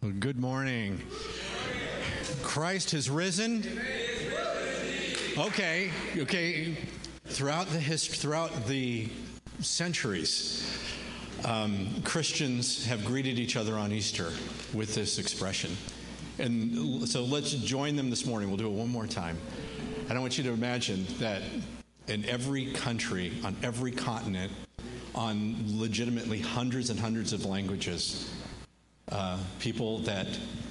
Well, good morning. Christ has risen. Okay, okay. Throughout the history, throughout the centuries, um, Christians have greeted each other on Easter with this expression. And so let's join them this morning. We'll do it one more time. And I want you to imagine that in every country, on every continent, on legitimately hundreds and hundreds of languages, uh, people that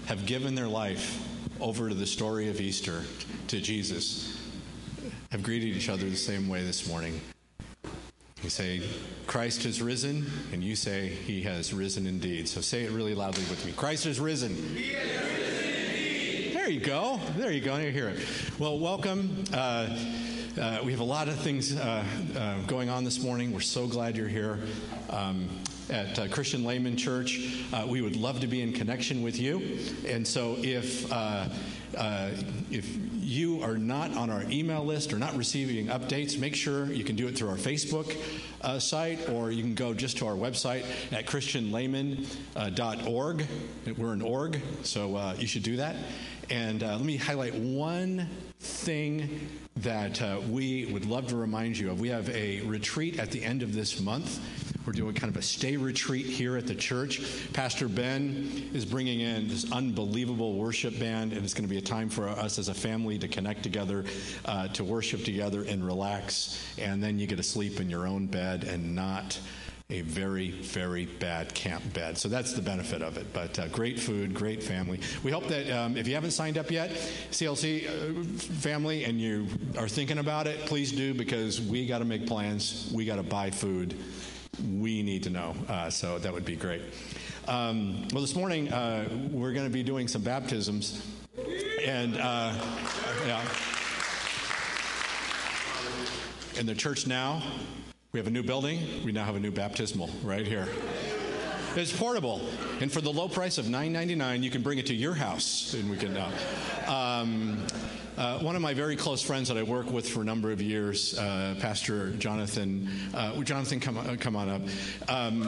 have given their life over to the story of Easter, to Jesus, have greeted each other the same way this morning. You say, Christ has risen, and you say, He has risen indeed. So say it really loudly with me Christ has risen. There you go. There you go. You hear it. Well, welcome. Uh, uh, we have a lot of things uh, uh going on this morning. We're so glad you're here. Um, at uh, Christian Layman Church. Uh, we would love to be in connection with you. And so if uh, uh, if you are not on our email list or not receiving updates, make sure you can do it through our Facebook uh, site or you can go just to our website at christianlayman.org. We're an org, so uh, you should do that. And uh, let me highlight one thing that uh, we would love to remind you of. We have a retreat at the end of this month. We're doing kind of a stay retreat here at the church. Pastor Ben is bringing in this unbelievable worship band, and it's going to be a time for us as a family to connect together, uh, to worship together and relax. And then you get to sleep in your own bed and not a very, very bad camp bed. So that's the benefit of it. But uh, great food, great family. We hope that um, if you haven't signed up yet, CLC uh, family, and you are thinking about it, please do because we got to make plans. We got to buy food. We need to know. Uh, so that would be great. Um, well, this morning uh, we're going to be doing some baptisms. And, uh, yeah. In the church now, we have a new building. We now have a new baptismal right here. It's portable, and for the low price of $9.99, you can bring it to your house, and we can. Uh, um, uh, one of my very close friends that I work with for a number of years, uh, Pastor Jonathan. Uh, Jonathan, come on, come on up. Um,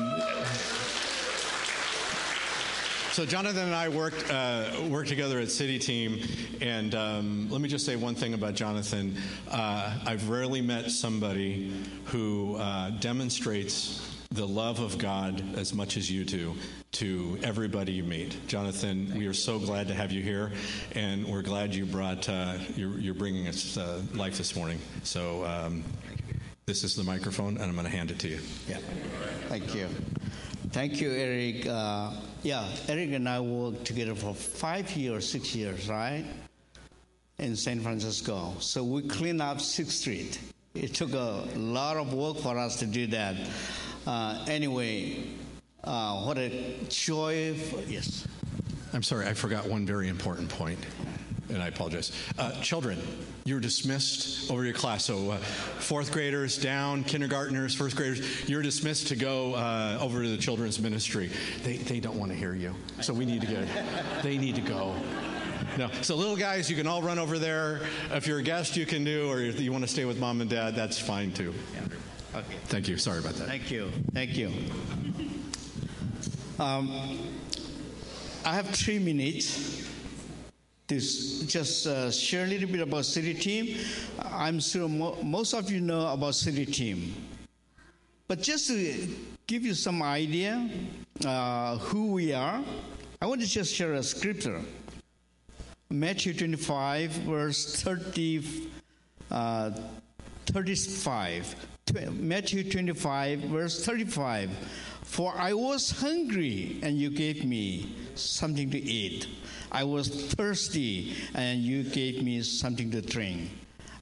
so Jonathan and I worked uh, worked together at City Team, and um, let me just say one thing about Jonathan. Uh, I've rarely met somebody who uh, demonstrates the love of God as much as you do to everybody you meet. Jonathan, we are so glad to have you here, and we're glad you brought uh, you're, you're, bringing us uh, life this morning. So. Um, this is the microphone, and I'm going to hand it to you. Yeah. Thank you. Thank you, Eric. Uh, yeah, Eric and I worked together for five years, six years, right? In San Francisco. So we cleaned up Sixth Street. It took a lot of work for us to do that. Uh, anyway, uh, what a joy! For, yes. I'm sorry, I forgot one very important point and I apologize. Uh, children, you're dismissed over your class. So, uh, fourth graders down, kindergartners, first graders, you're dismissed to go uh, over to the children's ministry. They, they don't want to hear you. So, we need to go. They need to go. No. So, little guys, you can all run over there. If you're a guest, you can do, or you want to stay with mom and dad, that's fine too. Okay. Thank you. Sorry about that. Thank you. Thank you. Um, I have three minutes to just uh, share a little bit about City Team. I'm sure mo- most of you know about City Team. But just to give you some idea uh, who we are, I want to just share a scripture. Matthew 25, verse 30, uh, 35. Matthew 25, verse 35. For I was hungry, and you gave me something to eat. I was thirsty, and you gave me something to drink.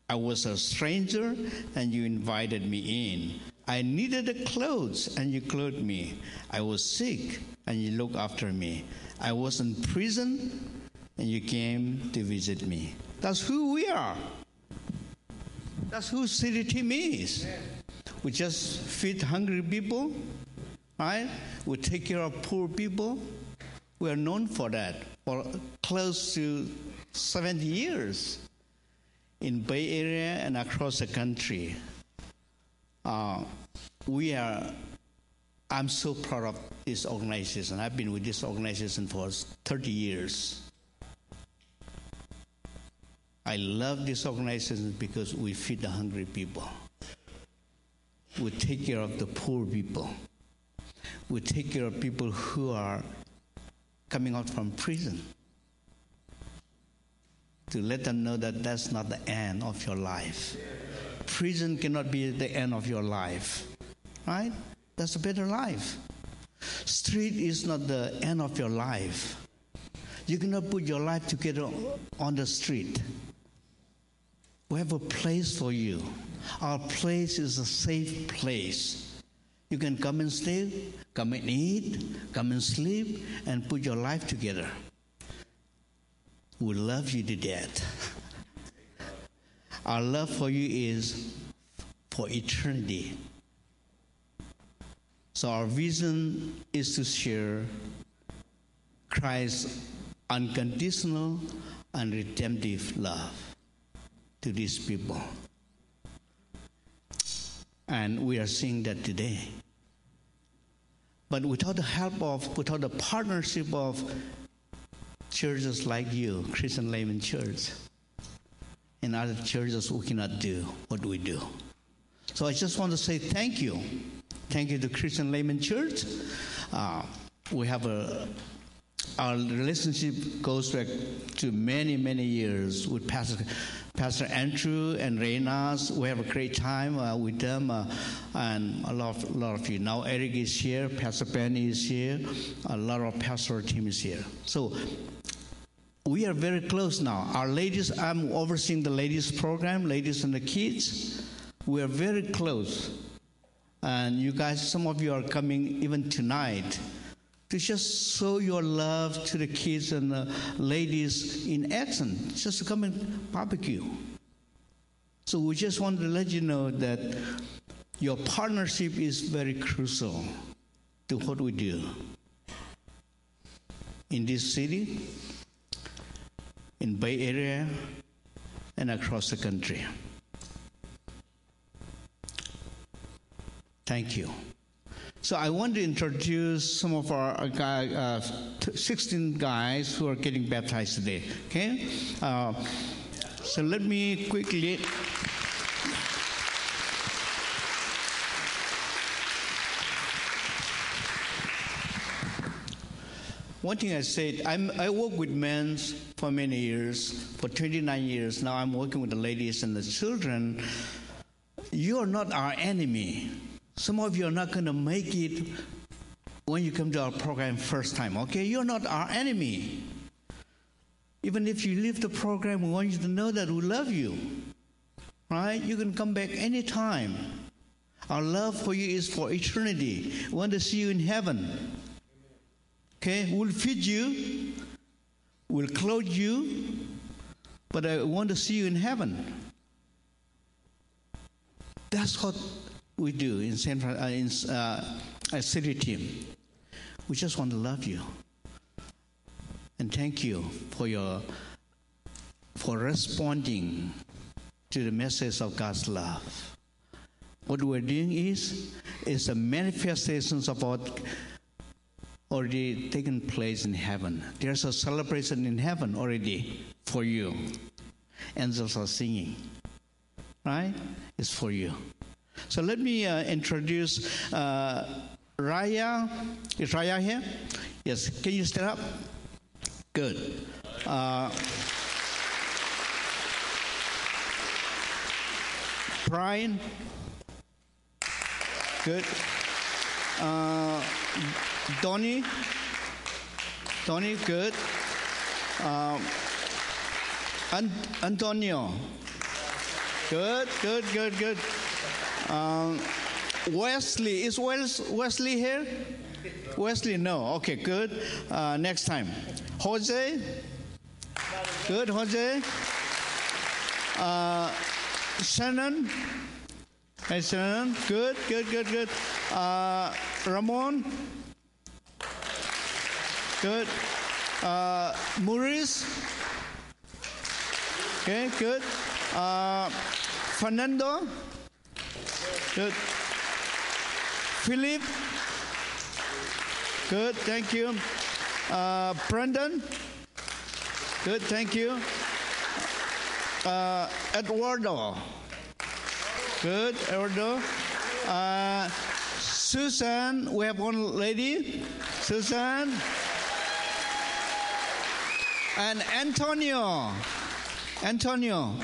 I was a stranger, and you invited me in. I needed the clothes, and you clothed me. I was sick, and you looked after me. I was in prison, and you came to visit me. That's who we are. That's who City Team is. We just feed hungry people, right? We take care of poor people. We are known for that for close to 70 years in Bay Area and across the country. Uh, we are I'm so proud of this organization. I've been with this organization for 30 years. I love this organization because we feed the hungry people. We take care of the poor people. We take care of people who are coming out from prison. To let them know that that's not the end of your life. Prison cannot be the end of your life. Right? That's a better life. Street is not the end of your life. You cannot put your life together on the street. We have a place for you. Our place is a safe place. You can come and stay, come and eat, come and sleep, and put your life together. We love you to death. Our love for you is for eternity. So, our vision is to share Christ's unconditional and redemptive love to these people. And we are seeing that today. But without the help of, without the partnership of churches like you, Christian Layman Church, and other churches, we cannot do what we do. So I just want to say thank you. Thank you to Christian Layman Church. Uh, we have a our relationship goes back to many, many years with Pastor, Pastor Andrew and Reynas. We have a great time uh, with them, uh, and a lot, of, lot of you. Now Eric is here, Pastor Penny is here, a lot of pastoral team is here. So we are very close now. Our ladies, I'm overseeing the ladies program, ladies and the kids. We are very close. And you guys, some of you are coming even tonight to just show your love to the kids and the ladies in action, just to come and barbecue. So we just want to let you know that your partnership is very crucial to what we do in this city, in Bay Area, and across the country. Thank you. So I want to introduce some of our uh, guy, uh, 16 guys who are getting baptized today. Okay, uh, so let me quickly. One thing I said, I'm, I work with men for many years, for 29 years. Now I'm working with the ladies and the children. You are not our enemy. Some of you are not going to make it when you come to our program first time, okay? You're not our enemy. Even if you leave the program, we want you to know that we love you. Right? You can come back anytime. Our love for you is for eternity. We want to see you in heaven. Okay? We'll feed you, we'll clothe you, but I want to see you in heaven. That's what we do in San uh, in uh, a city team. We just want to love you and thank you for your for responding to the message of God's love. What we're doing is is a manifestations of what already taken place in heaven. There's a celebration in heaven already for you. Angels are singing. Right? It's for you. So let me uh, introduce uh, Raya. Is Raya here? Yes. Can you stand up? Good. Uh, Brian. Good. Uh, Donnie. Donnie, good. Um, Antonio. Good, good, good, good. Um, Wesley, is Wesley here? Wesley, no. Okay, good. Uh, next time. Jose? Good, Jose. Uh, Shannon? Hey, Shannon. Good, good, good, good. Uh, Ramon? Good. Uh, Maurice? Okay, good. Uh, Fernando? Good. Philip? Good, thank you. Uh, Brendan? Good, thank you. Uh, Eduardo? Good, Eduardo. Uh, Susan, we have one lady. Susan. And Antonio. Antonio.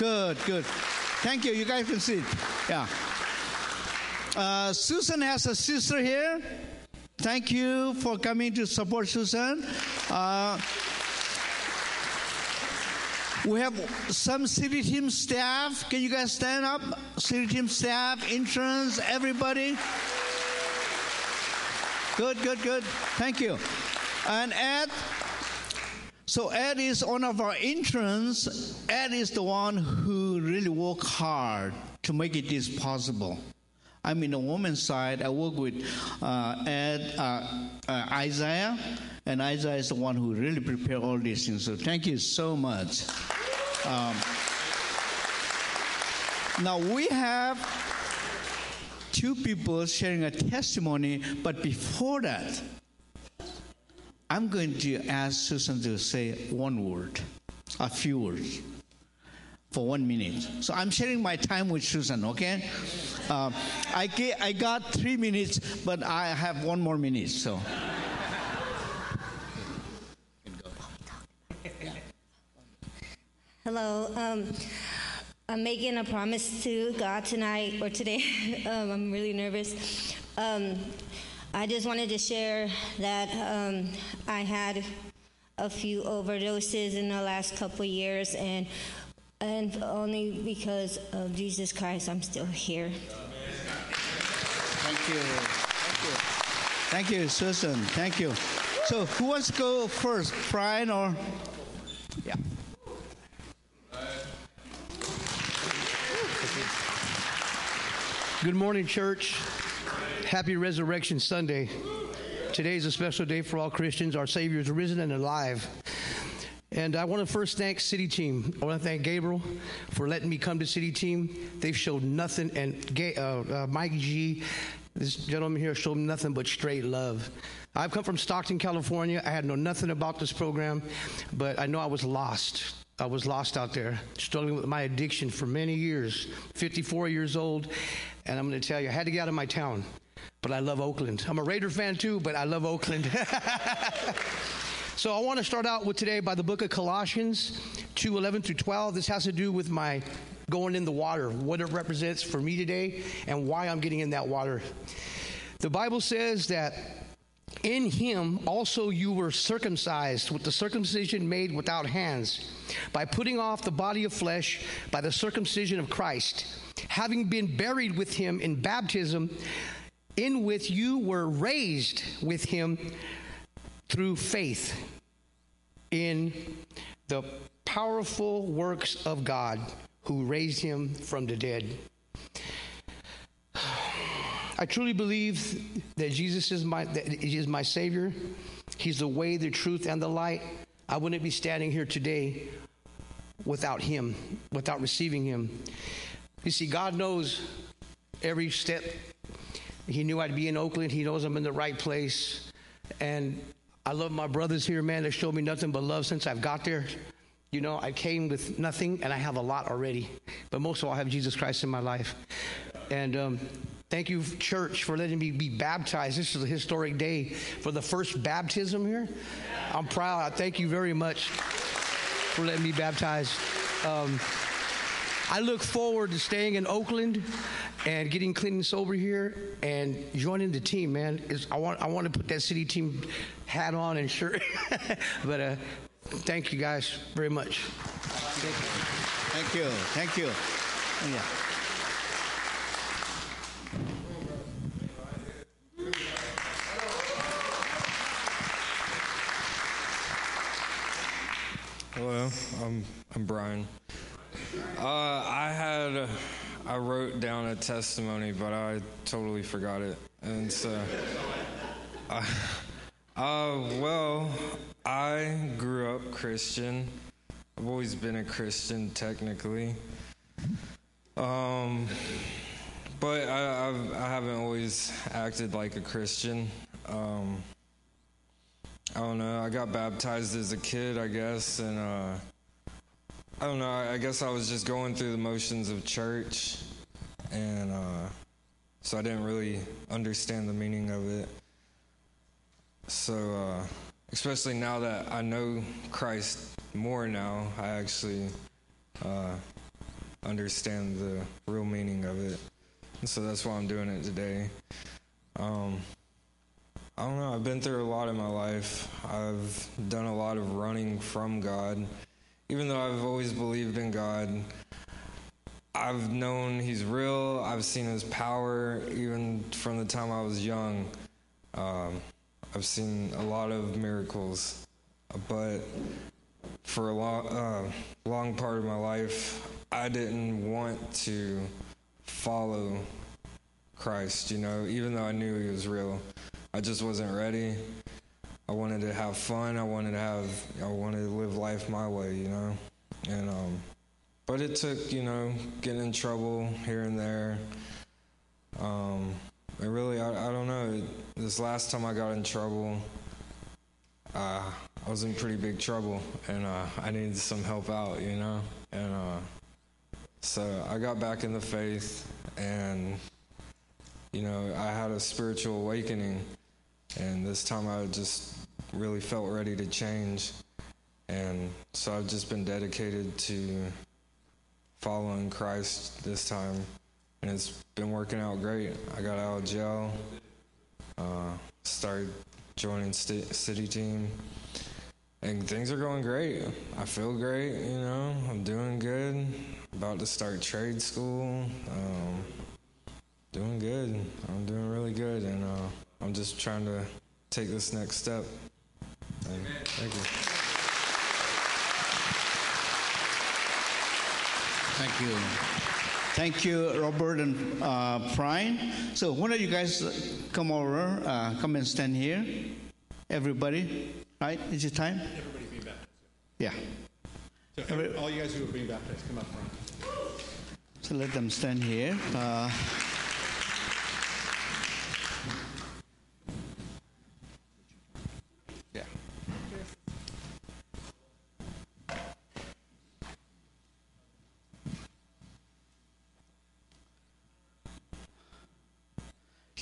Good, good. Thank you. You guys can sit. Yeah. Uh, Susan has a sister here. Thank you for coming to support Susan. Uh, we have some city team staff. Can you guys stand up? City team staff, interns, everybody. Good, good, good. Thank you. And Ed. So Ed is one of our interns. Ed is the one who really worked hard to make it this possible. I'm in the woman's side. I work with uh, Ed, uh, uh, Isaiah, and Isaiah is the one who really prepared all these things. So thank you so much. Um, now we have two people sharing a testimony, but before that, I'm going to ask Susan to say one word, a few words for one minute. So I'm sharing my time with Susan, okay? Uh, I, I got three minutes, but I have one more minute, so. Hello. Um, I'm making a promise to God tonight or today. um, I'm really nervous. Um, I just wanted to share that um, I had a few overdoses in the last couple years, and and only because of Jesus Christ, I'm still here. Thank you. Thank you. Thank you, Susan. Thank you. So, who wants to go first, Brian or? Yeah. Good morning, church. Happy Resurrection Sunday. Today is a special day for all Christians. Our Savior is risen and alive. And I want to first thank City Team. I want to thank Gabriel for letting me come to City Team. They've showed nothing, and uh, uh, Mike G, this gentleman here, showed nothing but straight love. I've come from Stockton, California. I had known nothing about this program, but I know I was lost. I was lost out there, struggling with my addiction for many years. 54 years old, and I'm going to tell you, I had to get out of my town, but I love Oakland. I'm a Raider fan too, but I love Oakland. so I want to start out with today by the book of Colossians 2 11 through 12. This has to do with my going in the water, what it represents for me today, and why I'm getting in that water. The Bible says that in him also you were circumcised with the circumcision made without hands, by putting off the body of flesh by the circumcision of Christ, having been buried with him in baptism, in which you were raised with him through faith in the powerful works of God who raised him from the dead. I truly believe that Jesus is my, that he is my Savior. He's the way, the truth, and the light. I wouldn't be standing here today without Him, without receiving Him. You see, God knows every step. He knew I'd be in Oakland. He knows I'm in the right place. And I love my brothers here, man. They showed me nothing but love since I've got there. You know, I came with nothing and I have a lot already. But most of all, I have Jesus Christ in my life. And um, Thank you, church, for letting me be baptized. This is a historic day for the first baptism here. I'm proud. I thank you very much for letting me baptize. Um, I look forward to staying in Oakland and getting clean and sober here and joining the team, man. It's, I want I want to put that city team hat on and shirt. but uh, thank you guys very much. Thank you. Thank you. Thank you. Yeah. Hello, I'm I'm Brian. Uh, I had I wrote down a testimony, but I totally forgot it, and so. Uh, uh, well, I grew up Christian. I've always been a Christian, technically. Um, but I, I've, I haven't always acted like a Christian. Um, I don't know. I got baptized as a kid, I guess, and uh, I don't know. I guess I was just going through the motions of church, and uh, so I didn't really understand the meaning of it. So, uh, especially now that I know Christ more now, I actually uh, understand the real meaning of it. And so that's why I'm doing it today. Um, I don't know. I've been through a lot in my life. I've done a lot of running from God. Even though I've always believed in God, I've known He's real. I've seen His power even from the time I was young. Um, I've seen a lot of miracles. But for a uh, long part of my life, I didn't want to follow Christ, you know, even though I knew He was real. I just wasn't ready. I wanted to have fun. I wanted to have. I wanted to live life my way, you know. And um, but it took, you know, getting in trouble here and there. Um, and really, I, I don't know. This last time I got in trouble, uh, I was in pretty big trouble, and uh, I needed some help out, you know. And uh, so I got back in the faith, and you know, I had a spiritual awakening and this time I just really felt ready to change. And so I've just been dedicated to following Christ this time. And it's been working out great. I got out of jail, uh, started joining st- city team, and things are going great. I feel great, you know, I'm doing good. About to start trade school. Um, doing good. I'm doing really good. And, uh, I'm just trying to take this next step. And thank you. Thank you. Thank you, Robert and uh, Brian. So, why don't you guys come over, uh, come and stand here? Everybody, right? Is it time? Everybody being baptized. Yeah. So every, all you guys who are being baptized, come up front. So let them stand here. Uh,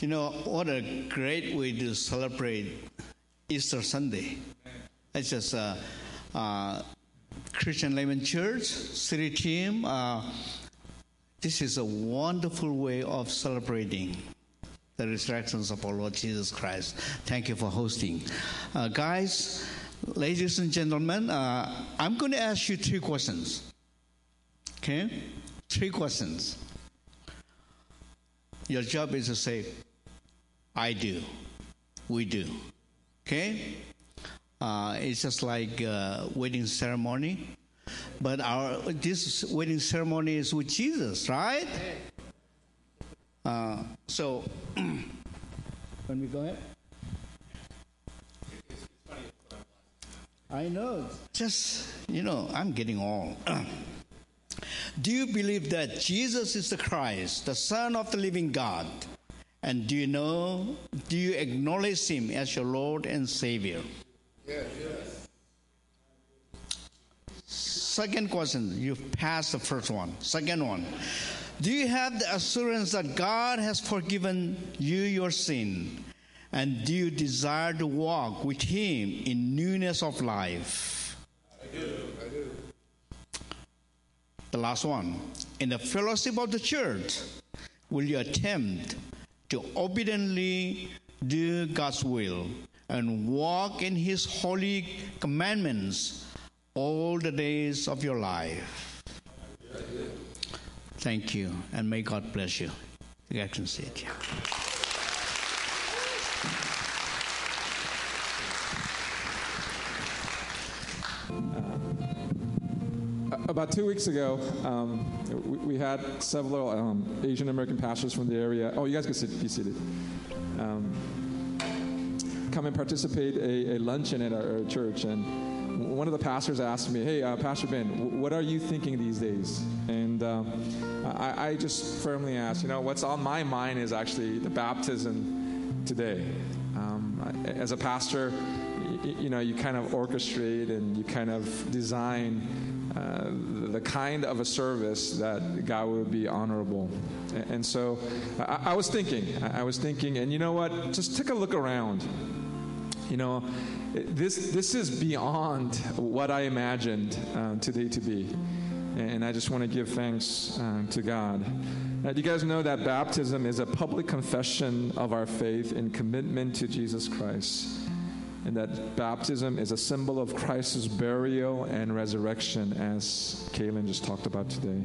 You know, what a great way to celebrate Easter Sunday. It's just uh, uh, Christian Layman Church, city team. Uh, this is a wonderful way of celebrating the resurrection of our Lord Jesus Christ. Thank you for hosting. Uh, guys, ladies and gentlemen, uh, I'm going to ask you three questions. Okay? Three questions. Your job is to say, I do. We do. Okay? Uh, it's just like uh, wedding ceremony. But our this wedding ceremony is with Jesus, right? Uh, so, when we go ahead. I know. Just, you know, I'm getting old. do you believe that Jesus is the Christ, the Son of the living God? And do you know, do you acknowledge him as your Lord and Savior? Yes, yes. Second question, you've passed the first one. Second one, do you have the assurance that God has forgiven you your sin? And do you desire to walk with Him in newness of life? I do. I do. The last one, in the fellowship of the church, will you attempt to obediently do God's will and walk in His holy commandments all the days of your life? Thank you, and may God bless you. You can sit. About two weeks ago, um, we, we, had several um, Asian American pastors from the area. Oh, you guys can sit, be seated. Um, come and participate a, a luncheon at our, our, church, and one of the pastors asked me, "Hey, uh, Pastor Ben, what are you thinking these days?" And uh, I, I just firmly asked, "You know, what's on my mind is actually the baptism today." Um, Um, as a pastor, you know, you kind of orchestrate and you kind of design uh, the kind of a service that God would be honorable. And, so I, I, was thinking, I was thinking, and you know what? Just take a look around. You know, this, this is beyond what I imagined uh, today to be. And I just want to give thanks uh, to God. Uh, do you guys know that baptism is a public confession of our faith and commitment to Jesus Christ? And that baptism is a symbol of Christ's burial and resurrection, as Kaylin just talked about today.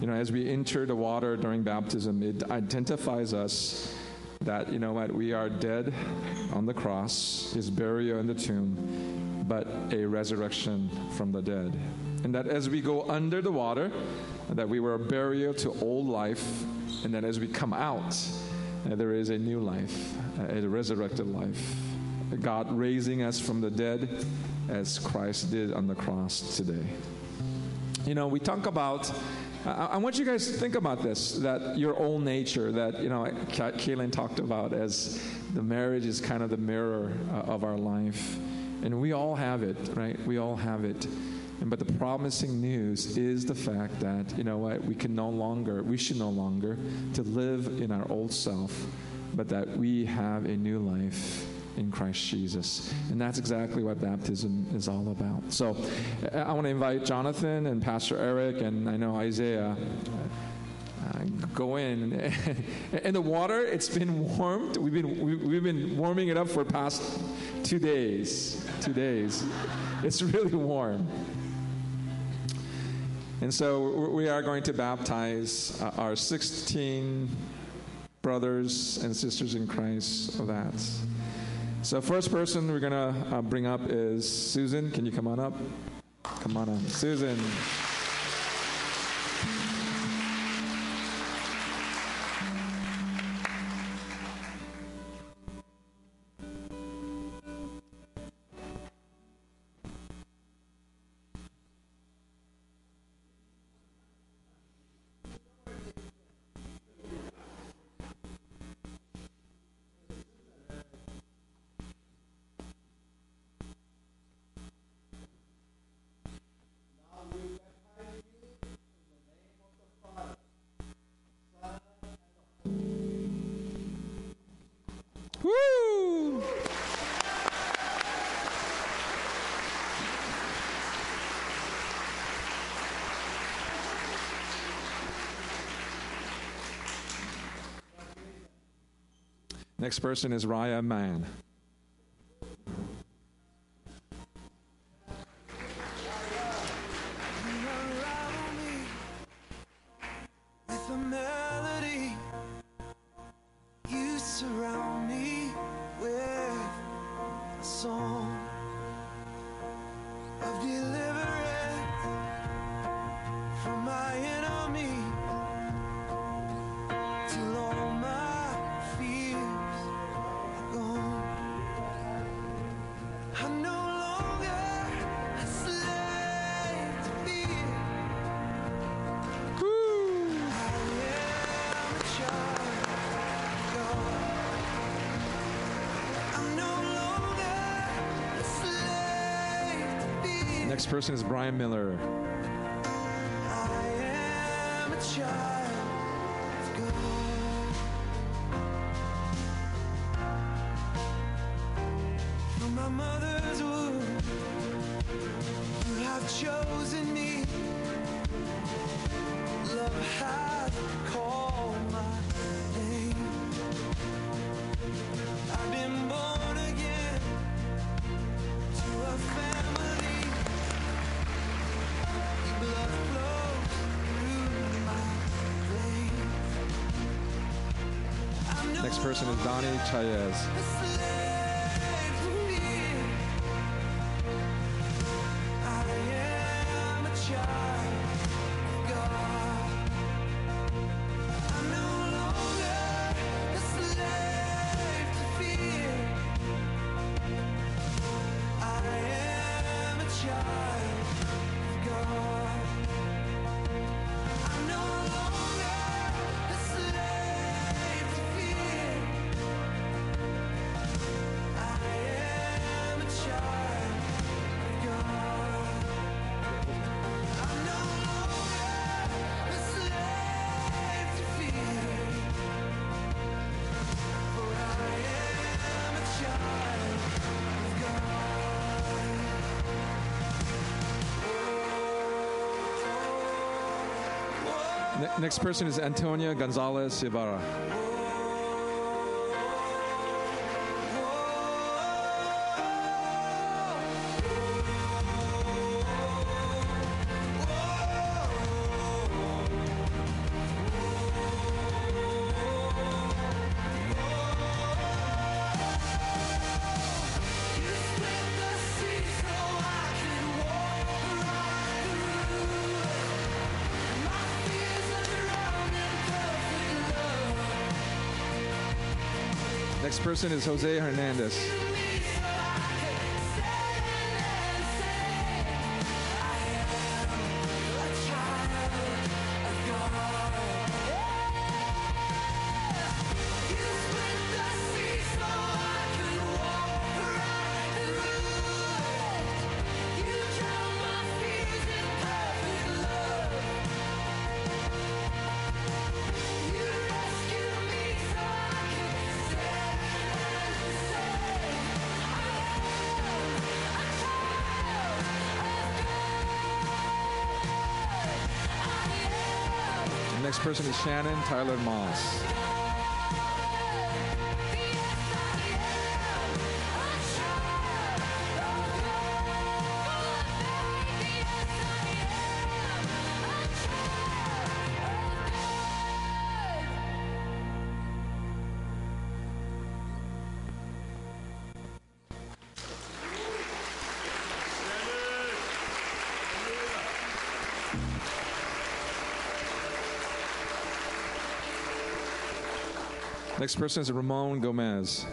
You know, as we enter the water during baptism, it identifies us that, you know what, we are dead on the cross, his burial in the tomb, but a resurrection from the dead. And that as we go under the water, that we were buried to old life, and that as we come out, there is a new life, a resurrected life. God raising us from the dead as Christ did on the cross today. You know, we talk about I, want you guys to think about this that your old nature, that, you know, Kaylin talked about as the marriage is kind of the mirror uh, of our life. And we all have it, right? We all have it. And, but the promising news is the fact that, you know what, we can no longer, we should no longer to live in our old self, but that we have a new life in Christ Jesus. And that's exactly what baptism is all about. So I want to invite Jonathan and Pastor Eric, and I know Isaiah. Uh, go in and the water it's been warmed we've been we've been warming it up for past two days two days it's really warm and so we are going to baptize uh, our 16 brothers and sisters in Christ of that. So, first person we're going to uh, bring up is Susan. Can you come on up? Come on up. Susan. Next person is Raya Mann. Next person is Brian Miller. Is Donnie Next person is Antonia Gonzalez Ibarra. next person is Jose Hernandez. person is Shannon Tyler Moss. Next person is Ramon Gomez.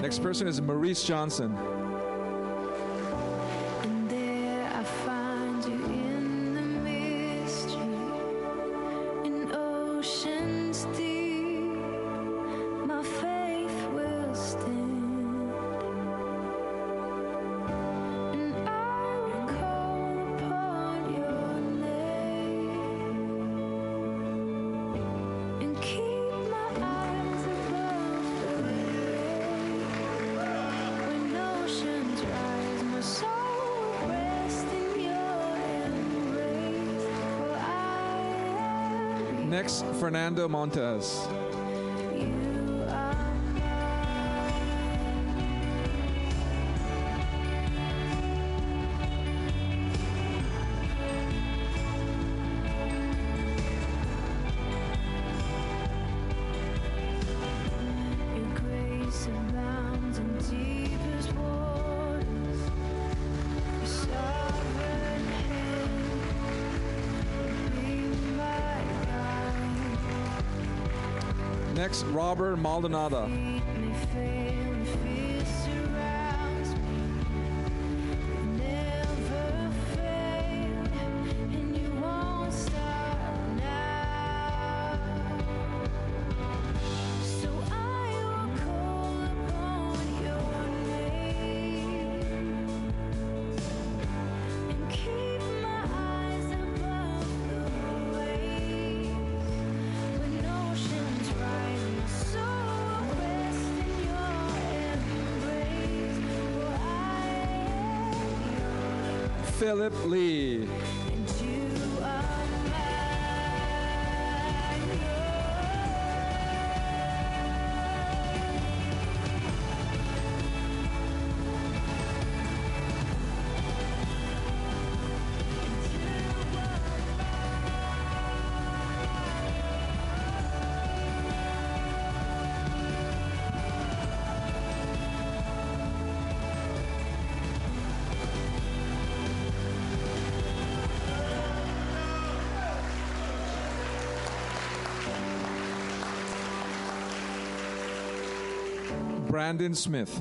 Next person is Maurice Johnson. Fernando Montes. next, Robert Maldonado. Philip Lee. Brandon Smith.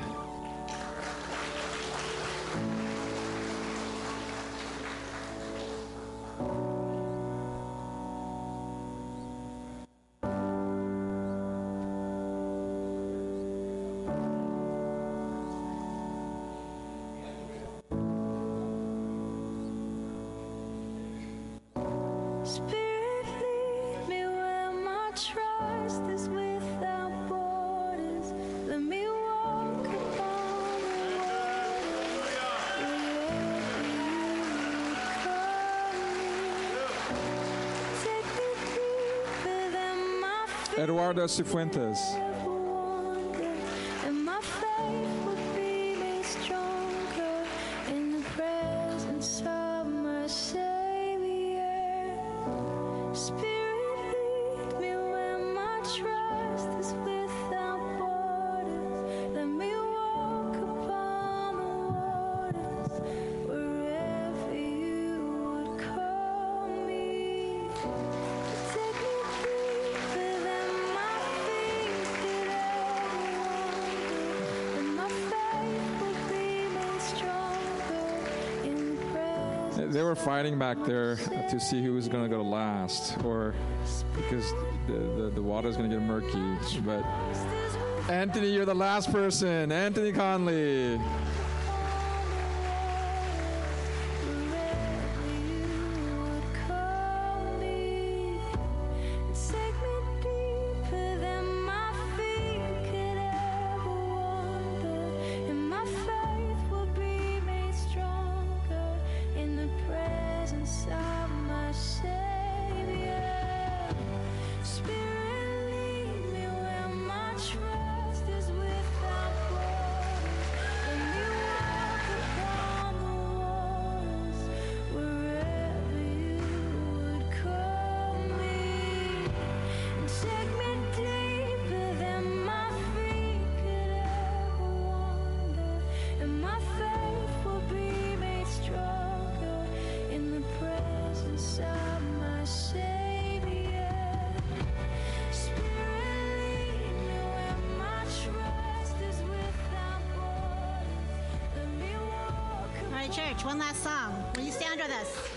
Eduardo Cifuentes. fighting back there to see who is going to go last, or because the, the, the water is going to get murky. But Anthony, you're the last person. Anthony Conley. Church. One last song. Will you stand with us?